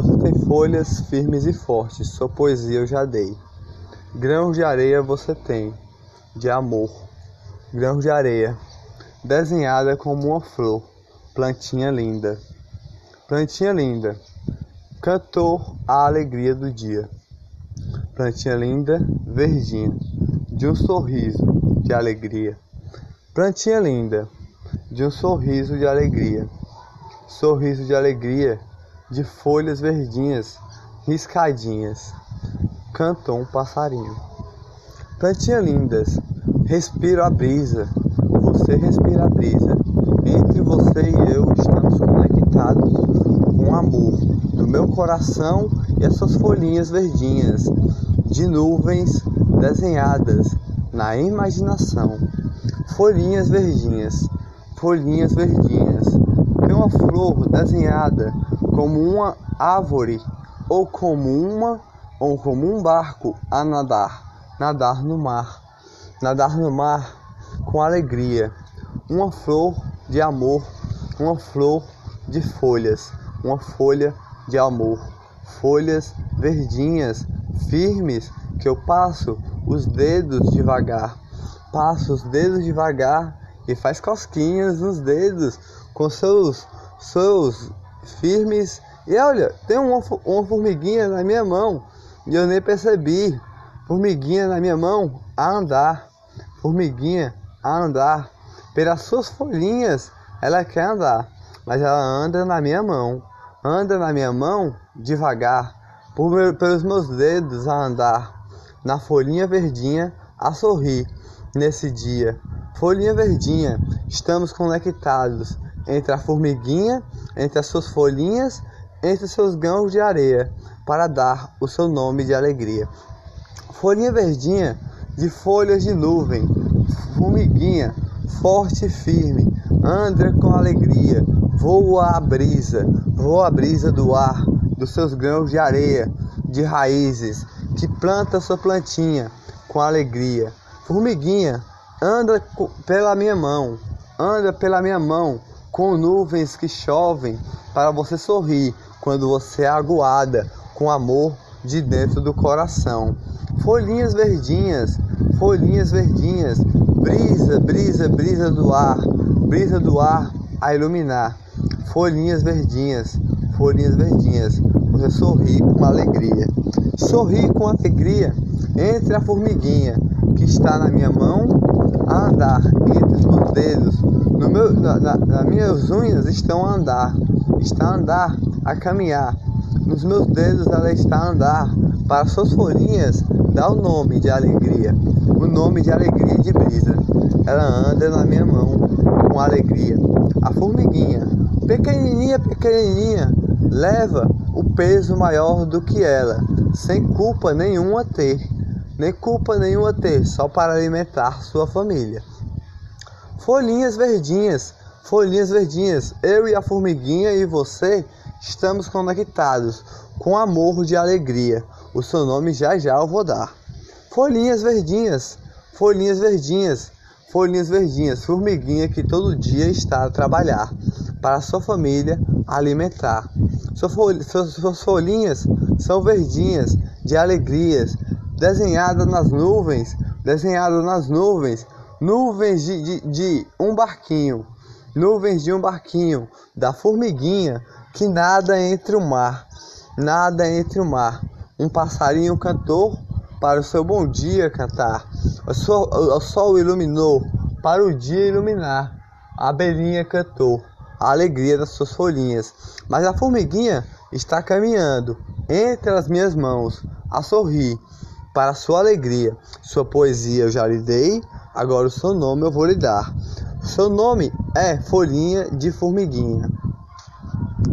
Você tem folhas firmes e fortes, sua poesia eu já dei. Grãos de areia você tem, de amor. Grãos de areia, desenhada como uma flor, plantinha linda. Plantinha linda, cantor a alegria do dia. Plantinha linda, verdinha, de um sorriso de alegria. Plantinha linda, de um sorriso de alegria. Sorriso de alegria de folhas verdinhas riscadinhas. Cantou um passarinho. Plantinha lindas, respiro a brisa. Você respira a brisa. Entre você e eu estamos conectados com amor do meu coração e as suas folhinhas verdinhas de nuvens desenhadas na imaginação. Folhinhas verdinhas, folhinhas verdinhas. Tem uma flor desenhada como uma árvore ou como uma ou como um barco a nadar, nadar no mar, nadar no mar com alegria, uma flor de amor, uma flor de folhas, uma folha de amor, folhas verdinhas, firmes que eu passo os dedos devagar, passo os dedos devagar e faz cosquinhas nos dedos com seus seus firmes. E olha, tem uma, uma formiguinha na minha mão e eu nem percebi. Formiguinha na minha mão a andar. Formiguinha a andar. Pelas suas folhinhas ela quer andar, mas ela anda na minha mão. Anda na minha mão devagar, por pelos meus dedos a andar. Na folhinha verdinha a sorrir nesse dia. Folhinha verdinha, estamos conectados entre a formiguinha, entre as suas folhinhas, entre os seus grãos de areia, para dar o seu nome de alegria. Folhinha verdinha de folhas de nuvem, formiguinha, forte e firme, anda com alegria, voa a brisa, voa a brisa do ar, dos seus grãos de areia, de raízes, que planta sua plantinha com alegria. Formiguinha, anda pela minha mão, anda pela minha mão, com nuvens que chovem para você sorrir quando você é aguada com amor de dentro do coração. Folhinhas verdinhas, folhinhas verdinhas, brisa, brisa, brisa do ar, brisa do ar a iluminar. Folhinhas verdinhas, folhinhas verdinhas, você sorri com alegria. Sorri com alegria entre a formiguinha que está na minha mão a andar entre os meus dedos, no meu, na, na, nas minhas unhas estão a andar, está a andar, a caminhar. Nos meus dedos ela está a andar. Para suas folhinhas dá o nome de alegria, o nome de alegria de brisa. Ela anda na minha mão com alegria. A formiguinha, pequenininha, pequenininha, leva o peso maior do que ela, sem culpa nenhuma ter nem culpa nenhuma ter, só para alimentar sua família. Folhinhas verdinhas, folhinhas verdinhas, eu e a formiguinha e você estamos conectados com amor de alegria. O seu nome já já eu vou dar. Folhinhas verdinhas, folhinhas verdinhas, folhinhas verdinhas, formiguinha que todo dia está a trabalhar para sua família alimentar. Suas folhinhas são verdinhas de alegrias, desenhada nas nuvens, desenhada nas nuvens, nuvens de, de, de um barquinho, nuvens de um barquinho, da formiguinha que nada entre o mar, nada entre o mar. Um passarinho cantou para o seu bom dia cantar. O sol, o sol iluminou para o dia iluminar. A abelhinha cantou a alegria das suas folhinhas, mas a formiguinha está caminhando entre as minhas mãos a sorrir para sua alegria. Sua poesia eu já lhe dei, agora o seu nome eu vou lhe dar. Seu nome é Folhinha de Formiguinha.